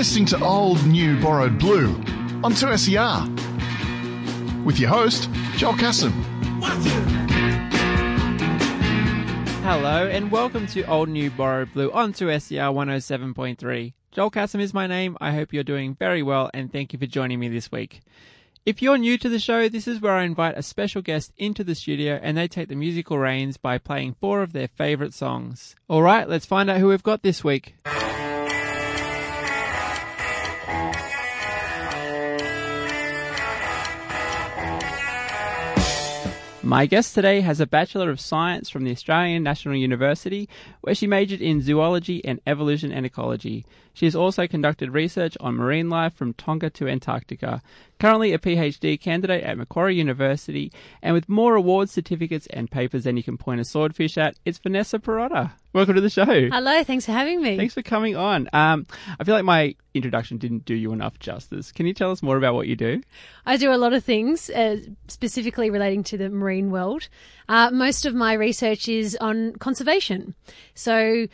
listening to Old New Borrowed Blue on 2SER with your host, Joel Cassim. Hello and welcome to Old New Borrowed Blue on 2SER 107.3. Joel Cassim is my name. I hope you're doing very well and thank you for joining me this week. If you're new to the show, this is where I invite a special guest into the studio and they take the musical reins by playing four of their favourite songs. Alright, let's find out who we've got this week. My guest today has a Bachelor of Science from the Australian National University, where she majored in zoology and evolution and ecology. She has also conducted research on marine life from Tonga to Antarctica. Currently a PhD candidate at Macquarie University, and with more awards, certificates, and papers than you can point a swordfish at, it's Vanessa Pirotta. Welcome to the show. Hello, thanks for having me. Thanks for coming on. Um, I feel like my introduction didn't do you enough justice. Can you tell us more about what you do? I do a lot of things, uh, specifically relating to the marine world. Uh, most of my research is on conservation. So,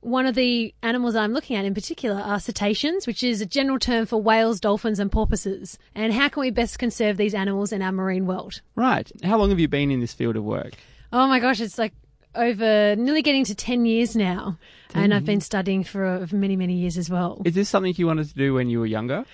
one of the animals I'm looking at in particular are cetaceans, which is a general term for whales, dolphins, and porpoises. And how can we best conserve these animals in our marine world? Right. How long have you been in this field of work? Oh my gosh, it's like over nearly getting to 10 years now. and I've been studying for, uh, for many, many years as well. Is this something you wanted to do when you were younger?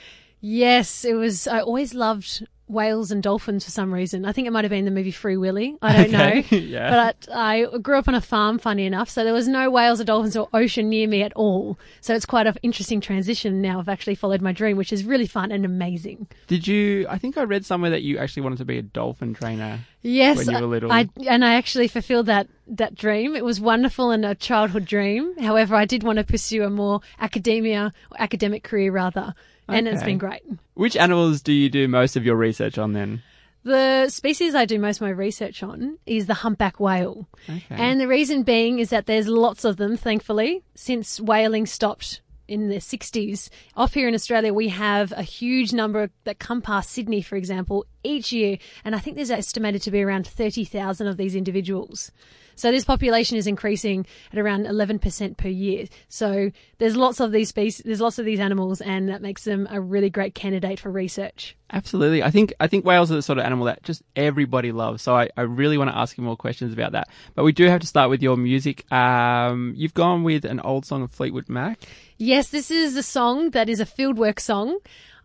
Yes, it was. I always loved whales and dolphins for some reason. I think it might have been the movie Free Willy. I don't Okay, know. yeah. But I grew up on a farm, funny enough, so there was no whales or dolphins or ocean near me at all. So it's quite an interesting transition now. I've actually followed my dream, which is really fun and amazing. Did you? I think I read somewhere that you actually wanted to be a dolphin trainer. Yes, When you were little. I and I actually fulfilled that that dream. It was wonderful and a childhood dream. However, I did want to pursue a more academia or academic career rather, and it's been great. Which animals do you do most of your research on then? The species I do most of my research on is the humpback whale. Okay. And the reason being is that there's lots of them, thankfully, since whaling stopped in the 60s. Off here in Australia, we have a huge number that come past Sydney, for example, each year. And I think there's estimated to be around 30,000 of these individuals. So this population is increasing at around 11% per year. So there's lots of these species, there's lots of these animals, and that makes them a really great candidate for research. Absolutely. I think I think whales are the sort of animal that just everybody loves. So I, I really want to ask you more questions about that. But we do have to start with your music. Um, you've gone with an old song of Fleetwood Mac. Yes, this is a song that is a fieldwork song.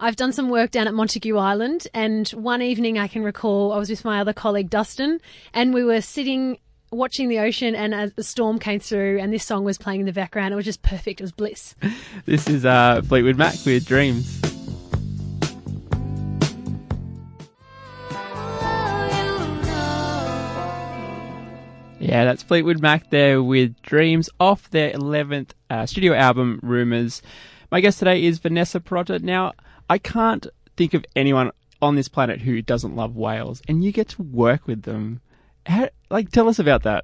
I've done some work down at Montague Island, and one evening I can recall I was with my other colleague Dustin, and we were sitting watching the ocean, and a, storm came through, and this song was playing in the background. It was just perfect. It was bliss. This is uh, Fleetwood Mac with Dreams. Yeah, that's Fleetwood Mac there with Dreams off their 11th uh, studio album, Rumours. My guest today is Vanessa Pirotta. Now, I can't think of anyone on this planet who doesn't love whales, and you get to work with them. How, like, tell us about that.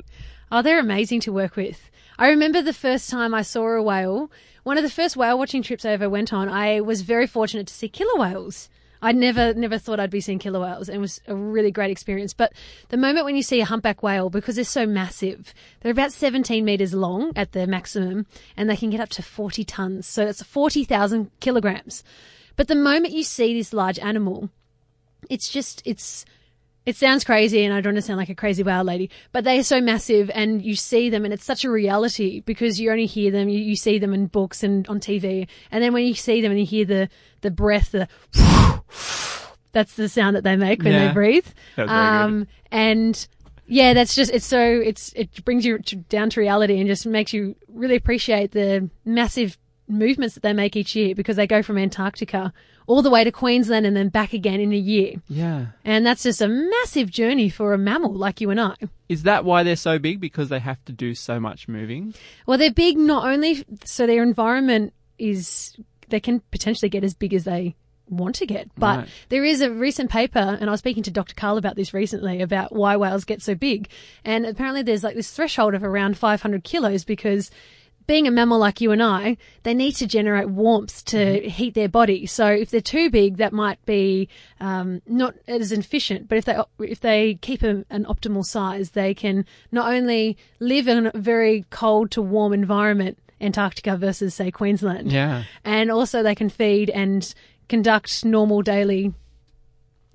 Oh, they're amazing to work with. I remember the first time I saw a whale. One of the first whale watching trips I ever went on, I was very fortunate to see killer whales. I never, never thought I'd be seeing killer whales, and it was a really great experience. But the moment when you see a humpback whale, because they're so massive, they're about 17 meters long at their maximum, and they can get up to 40 tons. So that's 40,000 kilograms. But the moment you see this large animal, it's just, it's, it sounds crazy, and I don't want to sound like a crazy whale lady, but they are so massive, and you see them, and it's such a reality because you only hear them, you, you see them in books and on TV, and then when you see them and you hear the the breath, the that's the sound that they make when Yeah. they breathe, That's very good. um, and yeah, that's just it's so it's it brings you down to reality and just makes you really appreciate the massive movements that they make each year because they go from Antarctica all the way to Queensland and then back again in a year. Yeah. And that's just a massive journey for a mammal like you and I. Is that why they're so big? Because they have to do so much moving? Well, they're big not only so their environment is they can potentially get as big as they want to get. But Right. there is a recent paper, and I was speaking to Dr. Karl about this recently about why whales get so big. And apparently there's like this threshold of around 500 kilos because being a mammal like you and I, they need to generate warmth to heat their body. So if they're too big, that might be um, not as efficient. But if they if they keep a, an optimal size, they can not only live in a very cold to warm environment Antarctica versus, say, Queensland. Yeah. And also they can feed and conduct normal daily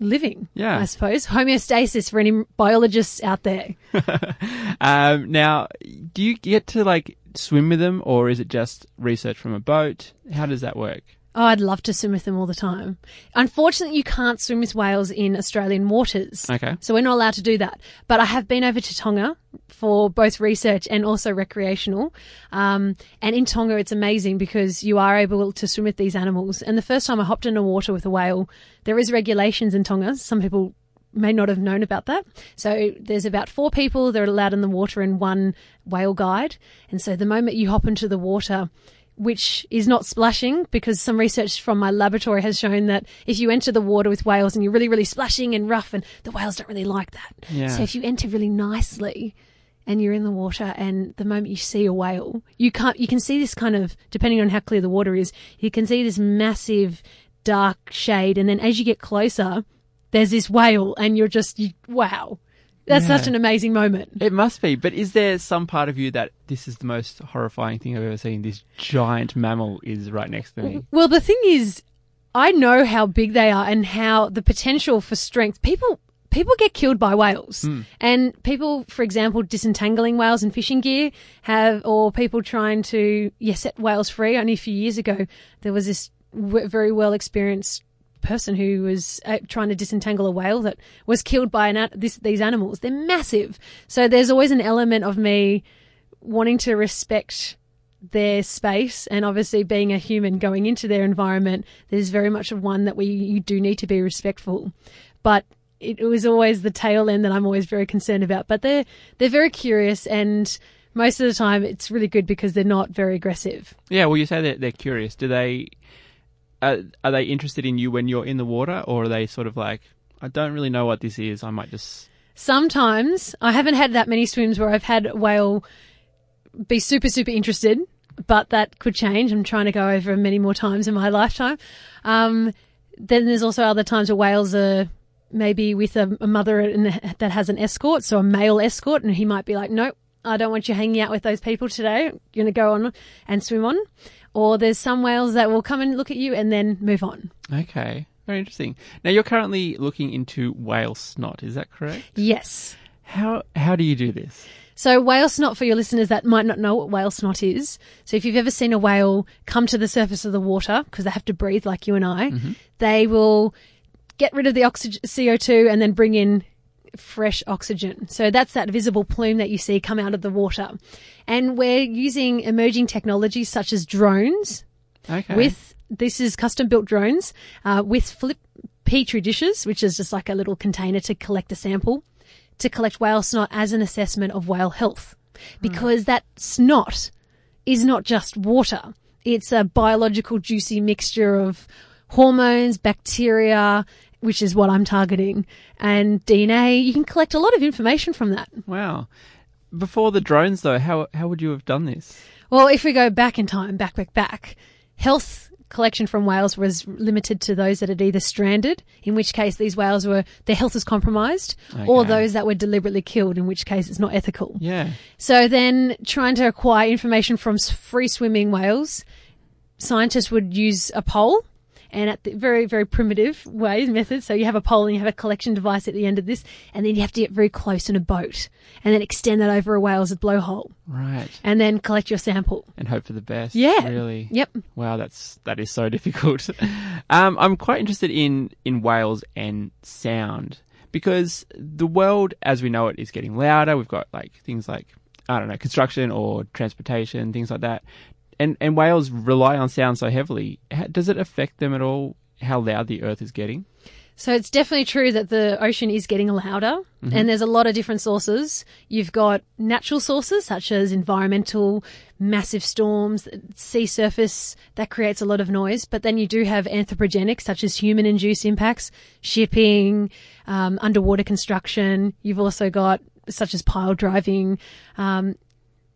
living, Yeah. I suppose. Homeostasis for any biologists out there. Um, now, do you get to like swim with them, or is it just research from a boat? How does that work? Oh, I'd love to swim with them all the time. Unfortunately, you can't swim with whales in Australian waters. Okay. So we're not allowed to do that. But I have been over to Tonga for both research and also recreational. Um, and in Tonga, it's amazing because you are able to swim with these animals. And the first time I hopped in the water with a whale, there is regulations in Tonga. Some people may not have known about that. So there's about four people that are allowed in the water and one whale guide. And so the moment you hop into the water, which is not splashing because some research from my laboratory has shown that if you enter the water with whales and you're really, really splashing and rough and the whales don't really like that. Yeah. So if you enter really nicely and you're in the water and the moment you see a whale, you can't, you can see this kind of, depending on how clear the water is, you can see this massive dark shade. And then as you get closer, there's this whale and you're just, you, wow. That's Yeah. such an amazing moment. It must be, but is there some part of you that this is the most horrifying thing I've ever seen? This giant mammal is right next to me. Well, the thing is, I know how big they are and how the potential for strength. People people get killed by whales, hmm. and people, for example, disentangling whales in fishing gear have, or people trying to yeah set whales free. Only a few years ago, there was this w- very well experienced person who was uh, trying to disentangle a whale that was killed by an, this, these animals. They're massive, so there's always an element of me wanting to respect their space and obviously being a human going into their environment there's very much of one that we you do need to be respectful but it, it was always the tail end that I'm always very concerned about but they're they're very curious and most of the time it's really good because they're not very aggressive Yeah, well, you say that they're curious. Do they? Uh, are they interested in you when you're in the water, or are they sort of like, I don't really know what this is. I might just. sometimes I haven't had that many swims where I've had whale be super, super interested, but that could change. I'm trying to go over many more times in my lifetime. Um, then there's also other times where whales are maybe with a, a mother in that has an escort, so a male escort, and he might be like, nope, I don't want you hanging out with those people today. You're going to go on and swim on. Or there's some whales that will come and look at you and then move on. Okay, very interesting. Now you're currently looking into whale snot. Is that correct? Yes. How how do you do this? So whale snot for your listeners that might not know what whale snot is. So if you've ever seen a whale come to the surface of the water because they have to breathe like you and I, mm-hmm. they will get rid of the oxygen, CO2 and then bring in fresh oxygen. So that's that visible plume that you see come out of the water. And we're using emerging technologies such as drones Okay. with this is custom built drones uh, with flip petri dishes, which is just like a little container to collect a sample to collect whale snot as an assessment of whale health, because that snot is not just water; it's a biological juicy mixture of hormones, bacteria. Which is what I'm targeting, and DNA. You can collect a lot of information from that. wow. Before the drones, though, how how would you have done this? Well, if we go back in time, back, back, back, health collection from whales was limited to those that had either stranded, in which case these whales were, their health was compromised, or those that were deliberately killed, in which case it's not ethical. Yeah. So then trying to acquire information from free swimming whales, scientists would use a pole and at the very, very primitive ways, methods. So you have a pole and you have a collection device at the end of this, and then you have to get very close in a boat and then extend that over a whale's blowhole Right. and then collect your sample. And hope for the best. Yeah. Really. Yep. Wow, that's that is so difficult. um, I'm quite interested in in whales and sound because the world as we know it is getting louder. We've got like things like I don't know construction or transportation, things like that, and and whales rely on sound so heavily. How, does it affect them at all? How loud the Earth is getting? So it's definitely true that the ocean is getting louder, and there's a lot of different sources. You've got natural sources such as environmental, massive storms, sea surface that creates a lot of noise. But then you do have anthropogenic, such as human-induced impacts, shipping, um, underwater construction. You've also got such as pile driving. Um,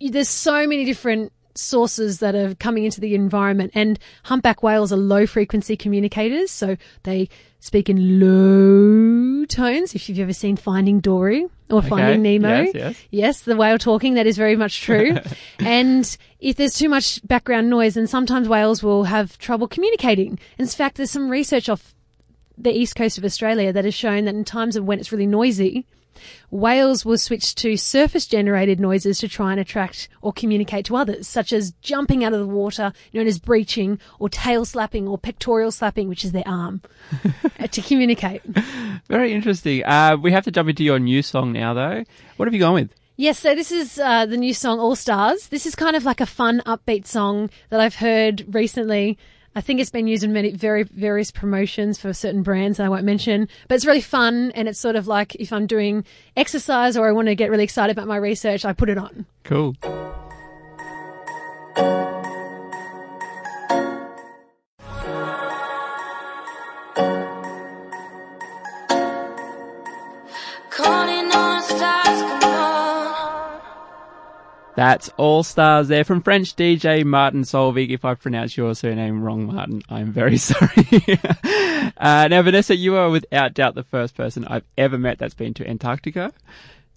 there's so many different sources that are coming into the environment. And humpback whales are low frequency communicators, so they speak in low tones. If you've ever seen Finding Dory or Finding Nemo, Yes, yes. Yes, the whale talking, that is very much true. and if there's too much background noise, and sometimes whales will have trouble communicating. In fact, there's some research off the east coast of Australia that has shown that in times of when it's really noisy, whales will switch to surface generated noises to try and attract or communicate to others, such as jumping out of the water, known as breaching, or tail slapping or pectoral slapping, which is their arm, uh, to communicate. Very interesting. Uh, we have to jump into your new song now, though. What have you gone with? Yes, so this is uh, the new song All Stars. This is kind of like a fun, upbeat song that I've heard recently. I think it's been used in many very various promotions for certain brands that I won't mention, but it's really fun and it's sort of like if I'm doing exercise or I want to get really excited about my research, I put it on. Cool. That's All Stars there from French DJ Martin Solveig. If I pronounce your surname wrong, Martin, I'm very sorry. uh, now, Vanessa, you are without doubt the first person I've ever met that's been to Antarctica.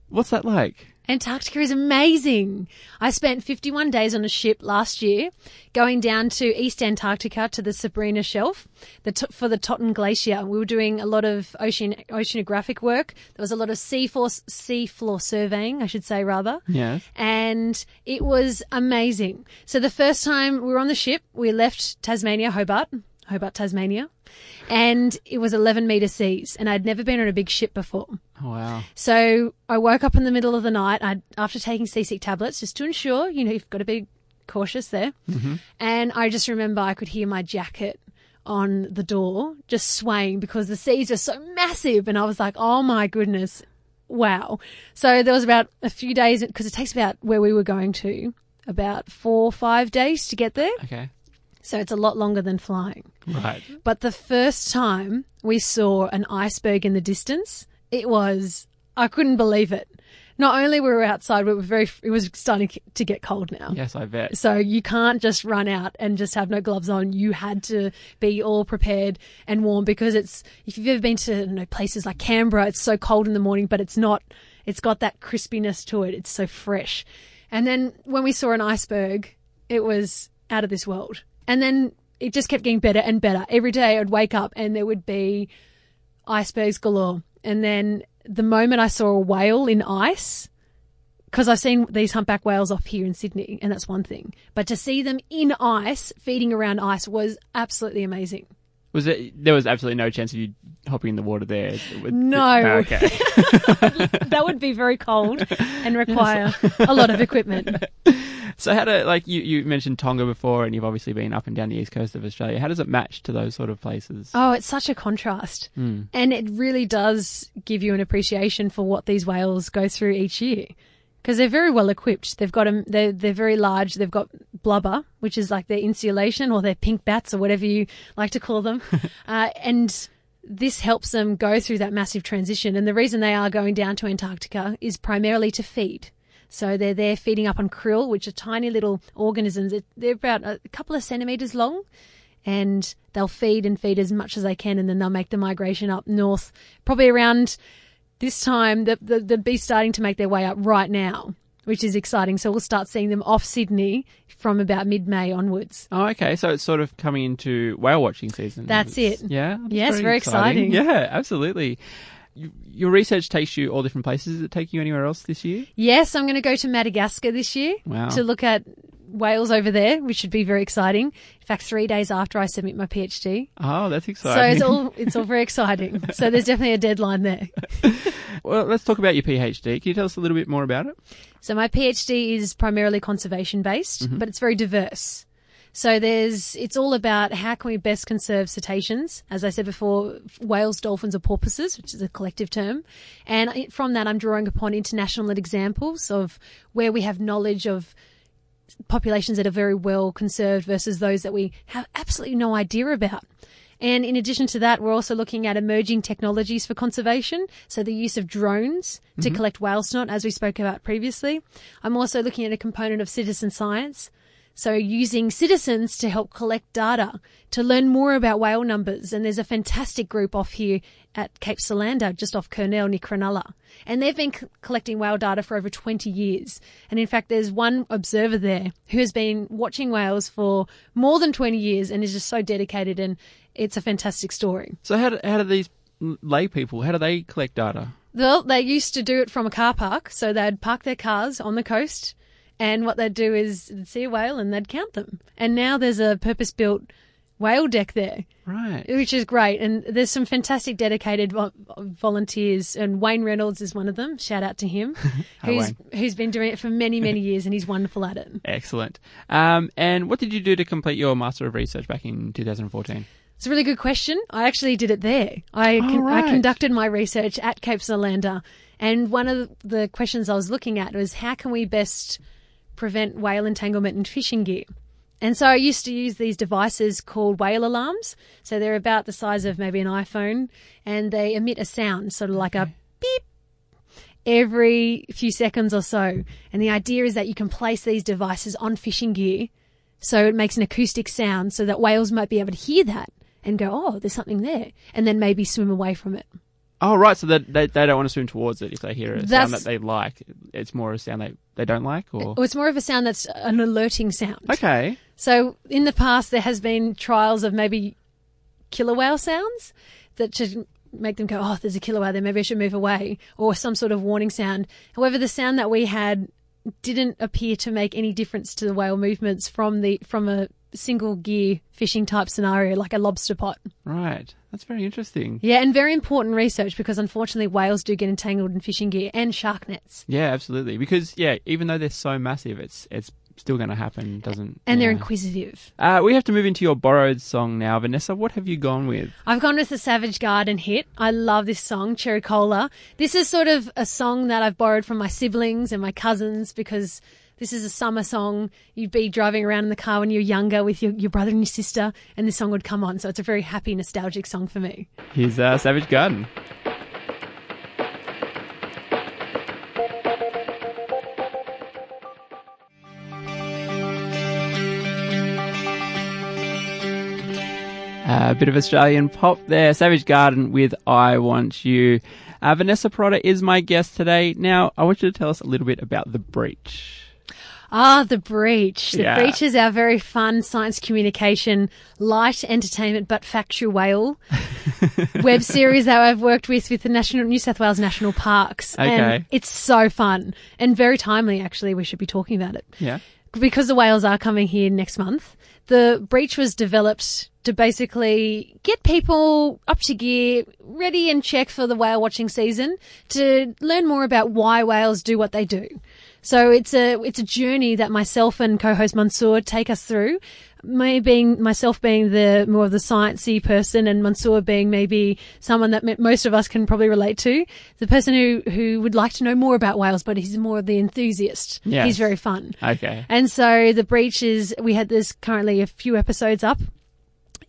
What's that like? Antarctica is amazing. I spent 51 days on a ship last year going down to East Antarctica to the Sabrina Shelf the t- for the Totten Glacier. We were doing a lot of ocean oceanographic work. There was a lot of sea floor, sea floor surveying, I should say rather. Yes. And it was amazing. So the first time we were on the ship, we left Tasmania, Hobart, Hobart, Tasmania, and it was 11 meter seas and I'd never been on a big ship before. Wow. So I woke up in the middle of the night I, after taking seasick tablets just to ensure, you know, you've got to be cautious there. Mm-hmm. And I just remember I could hear my jacket on the door just swaying because the seas are so massive. And I was like, oh my goodness, wow. So there was about a few days because it takes about where we were going to about four or five days to get there. Okay. So it's a lot longer than flying. Right. But the first time we saw an iceberg in the distance, it was, I couldn't believe it. Not only were we outside, we were very, it was starting to get cold now. Yes, I bet. So you can't just run out and just have no gloves on. You had to be all prepared and warm because it's, if you've ever been to you know, places like Canberra, it's so cold in the morning, but it's not, it's got that crispiness to it. It's so fresh. And then when we saw an iceberg, it was out of this world. And then it just kept getting better and better. Every day I'd wake up and there would be icebergs galore. And then the moment I saw a whale in ice, because I've seen these humpback whales off here in Sydney, and that's one thing. But to see them in ice, feeding around ice, was absolutely amazing. Was it? There was absolutely no chance of you hopping in the water there. With- No. Oh, okay. That would be very cold and require a lot of equipment. so how do like you you mentioned Tonga before, and you've obviously been up and down the east coast of Australia. How does it match to those sort of places? Oh, it's such a contrast. And it really does give you an appreciation for what these whales go through each year. Because they're very well equipped. They've got them, they're, they're very large. They've got blubber, which is like their insulation or their pink bats or whatever you like to call them. uh, and this helps them go through that massive transition. And the reason they are going down to Antarctica is primarily to feed. So they're there feeding up on krill, which are tiny little organisms. They're about a couple of centimeters long and they'll feed and feed as much as they can, and then they'll make the migration up north. Probably around this time, the, the, they'll be starting to make their way up right now, which is exciting. So we'll start seeing them off Sydney from about mid May onwards. Oh, okay. So it's sort of coming into whale watching season. That's it. Yeah. that's Yes, very exciting. Yeah, absolutely. You, your research takes you all different places. Is it taking you anywhere else this year? Yes, I'm going to go to Madagascar this year Wow. to look at whales over there, which should be very exciting. In fact, three days after I submit my PhD. Oh, that's exciting. So it's all it's all very exciting. So there's definitely a deadline there. well, let's talk about your PhD. Can you tell us a little bit more about it? So my PhD is primarily conservation based, mm-hmm. but it's very diverse. So there's, it's all about how can we best conserve cetaceans. As I said before, whales, dolphins, or porpoises, which is a collective term. And from that, I'm drawing upon international examples of where we have knowledge of populations that are very well conserved versus those that we have absolutely no idea about. And in addition to that, we're also looking at emerging technologies for conservation. So the use of drones Mm-hmm. to collect whale snot, as we spoke about previously. I'm also looking at a component of citizen science. So using citizens to help collect data to learn more about whale numbers. And there's a fantastic group off here at Cape Solander, just off Kurnell near Cronulla. And they've been c- collecting whale data for over 20 years. And in fact, there's one observer there who has been watching whales for more than 20 years and is just so dedicated. And it's a fantastic story. So how do, how do these lay people, how do they collect data? Well, they used to do it from a car park. So they'd park their cars on the coast. And what they'd do is see a whale and they'd count them. And now there's a purpose built whale deck there. Right. which is great. And there's some fantastic dedicated volunteers, and Wayne Reynolds is one of them. Shout out to him, Hi, who's who's been doing it for many many years, and he's wonderful at it. Excellent. Um, and what did you do to complete your Master of Research back in 2014? It's a really good question. I actually did it there. I, Oh, con- right. I conducted my research at Cape Solander, and one of the questions I was looking at was how can we best prevent whale entanglement in fishing gear. And so I used to use these devices called whale alarms. So they're about the size of maybe an iPhone, and they emit a sound, sort of like a beep, every few seconds or so. And the idea is that you can place these devices on fishing gear so it makes an acoustic sound so that whales might be able to hear that and go, oh, there's something there, and then maybe swim away from it. Oh, right. So that they, they don't want to swim towards it if they hear a sound That's- that they like. It's more a sound they, they don't like, or Or it's more of a sound that's an alerting sound. okay. So in the past, there has been trials of maybe killer whale sounds that should make them go, oh, there's a killer whale there, maybe I should move away, or some sort of warning sound. However, the sound that we had didn't appear to make any difference to the whale movements from the from a single gear fishing type scenario like a lobster pot. Right. That's very interesting. Yeah, and very important research because unfortunately whales do get entangled in fishing gear and shark nets. Yeah, absolutely. Because yeah, even though they're so massive, it's it's still going to happen, doesn't? And they're inquisitive. Uh, we have to move into your borrowed song now, Vanessa. What have you gone with? I've gone with the Savage Garden hit. I love this song, Cherry Cola. This is sort of a song that I've borrowed from my siblings and my cousins because this is a summer song. You'd be driving around in the car when you're younger with your, your brother and your sister, and this song would come on. So it's a very happy, nostalgic song for me. Here's uh, Savage Garden. A bit of Australian pop there. Savage Garden with I Want You. Uh, Vanessa Pirotta is my guest today. Now, I want you to tell us a little bit about The Breach. Ah, The Breach. The Yeah. Breach is our very fun science communication, light entertainment but factual whale web series that I've worked with with the National New South Wales National Parks. Okay. And it's so fun and very timely actually. We should be talking about it. Yeah. because the whales are coming here next month, the breach was developed to basically get people up to gear, ready and check for the whale watching season to learn more about why whales do what they do. So it's a it's a journey that myself and co-host Mansour take us through. Me being myself being the more of the sciencey person, and Mansour being maybe someone that most of us can probably relate to. The person who who would like to know more about whales, but he's more of the enthusiast. Yes. He's very fun. Okay. And so the breach is, we had there's currently a few episodes up.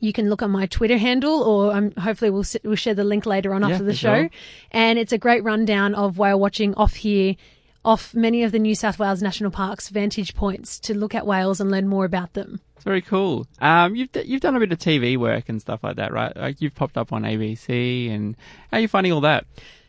You can look on my Twitter handle, or um, hopefully we'll we'll share the link later on Yeah, after the show. sure. And it's a great rundown of whale watching off here, off many of the New South Wales national parks vantage points to look at whales and learn more about them. It's very cool. Um, you've d- you've done a bit of TV work and stuff like that, right? Like you've popped up on ABC, and how are you finding all that?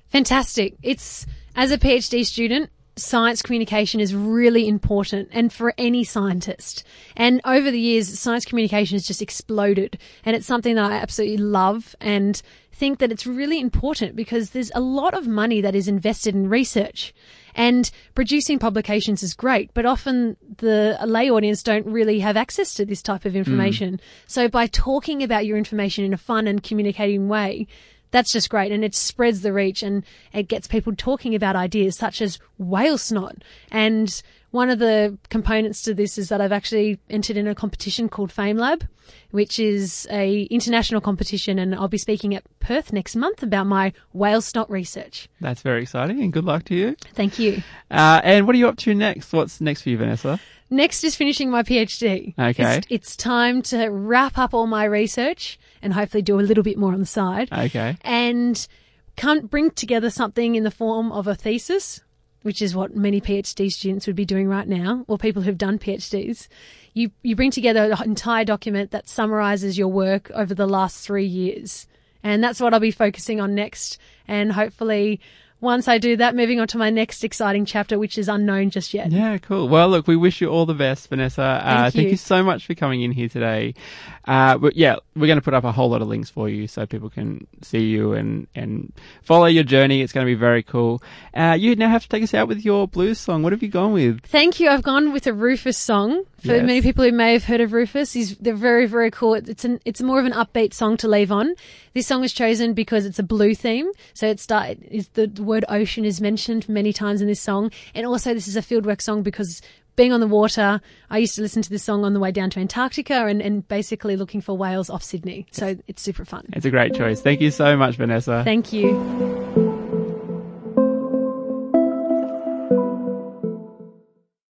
Fantastic. It's as a PhD student, science communication is really important and for any scientist. And over the years, science communication has just exploded and it's something that I absolutely love and think that it's really important because there's a lot of money that is invested in research and producing publications is great, but often the lay audience don't really have access to this type of hmm. information. So by talking about your information in a fun and communicating way, that's just great and it spreads the reach and it gets people talking about ideas such as whale snot and one of the components to this is that I've actually entered in a competition called Fame Lab, which is a international competition, and I'll be speaking at Perth next month about my whale snot research. That's very exciting, and good luck to you. Thank you. Uh, and what are you up to next? What's next for you, Vanessa? Next is finishing my PhD. Okay. It's, it's time to wrap up all my research and hopefully do a little bit more on the side. Okay. and come bring together something in the form of a thesis which is what many PhD students would be doing right now, or people who've done PhDs. You you bring together an entire document that summarizes your work over the last three years, and that's what I'll be focusing on next. And hopefully, once I do that, moving on to my next exciting chapter, which is unknown just yet. Yeah, cool. Well, look, we wish you all the best, Vanessa. Uh, Thank thank you. you so much for coming in here today. Uh, but yeah, we're going to put up a whole lot of links for you so people can see you and, and follow your journey. It's going to be very cool. Uh, you now have to take us out with your blues song. What have you gone with? Thank you. I've gone with a Rufus song. For Yes. many people who may have heard of Rufus, he's they're very very cool. It's an it's more of an upbeat song to leave on. This song was chosen because it's a blue theme, so it start is the, the word ocean is mentioned many times in this song, and also this is a fieldwork song because. Being on the water, I used to listen to this song on the way down to Antarctica and, and basically looking for whales off Sydney. So it's super fun. It's a great choice. Thank you so much, Vanessa. Thank you.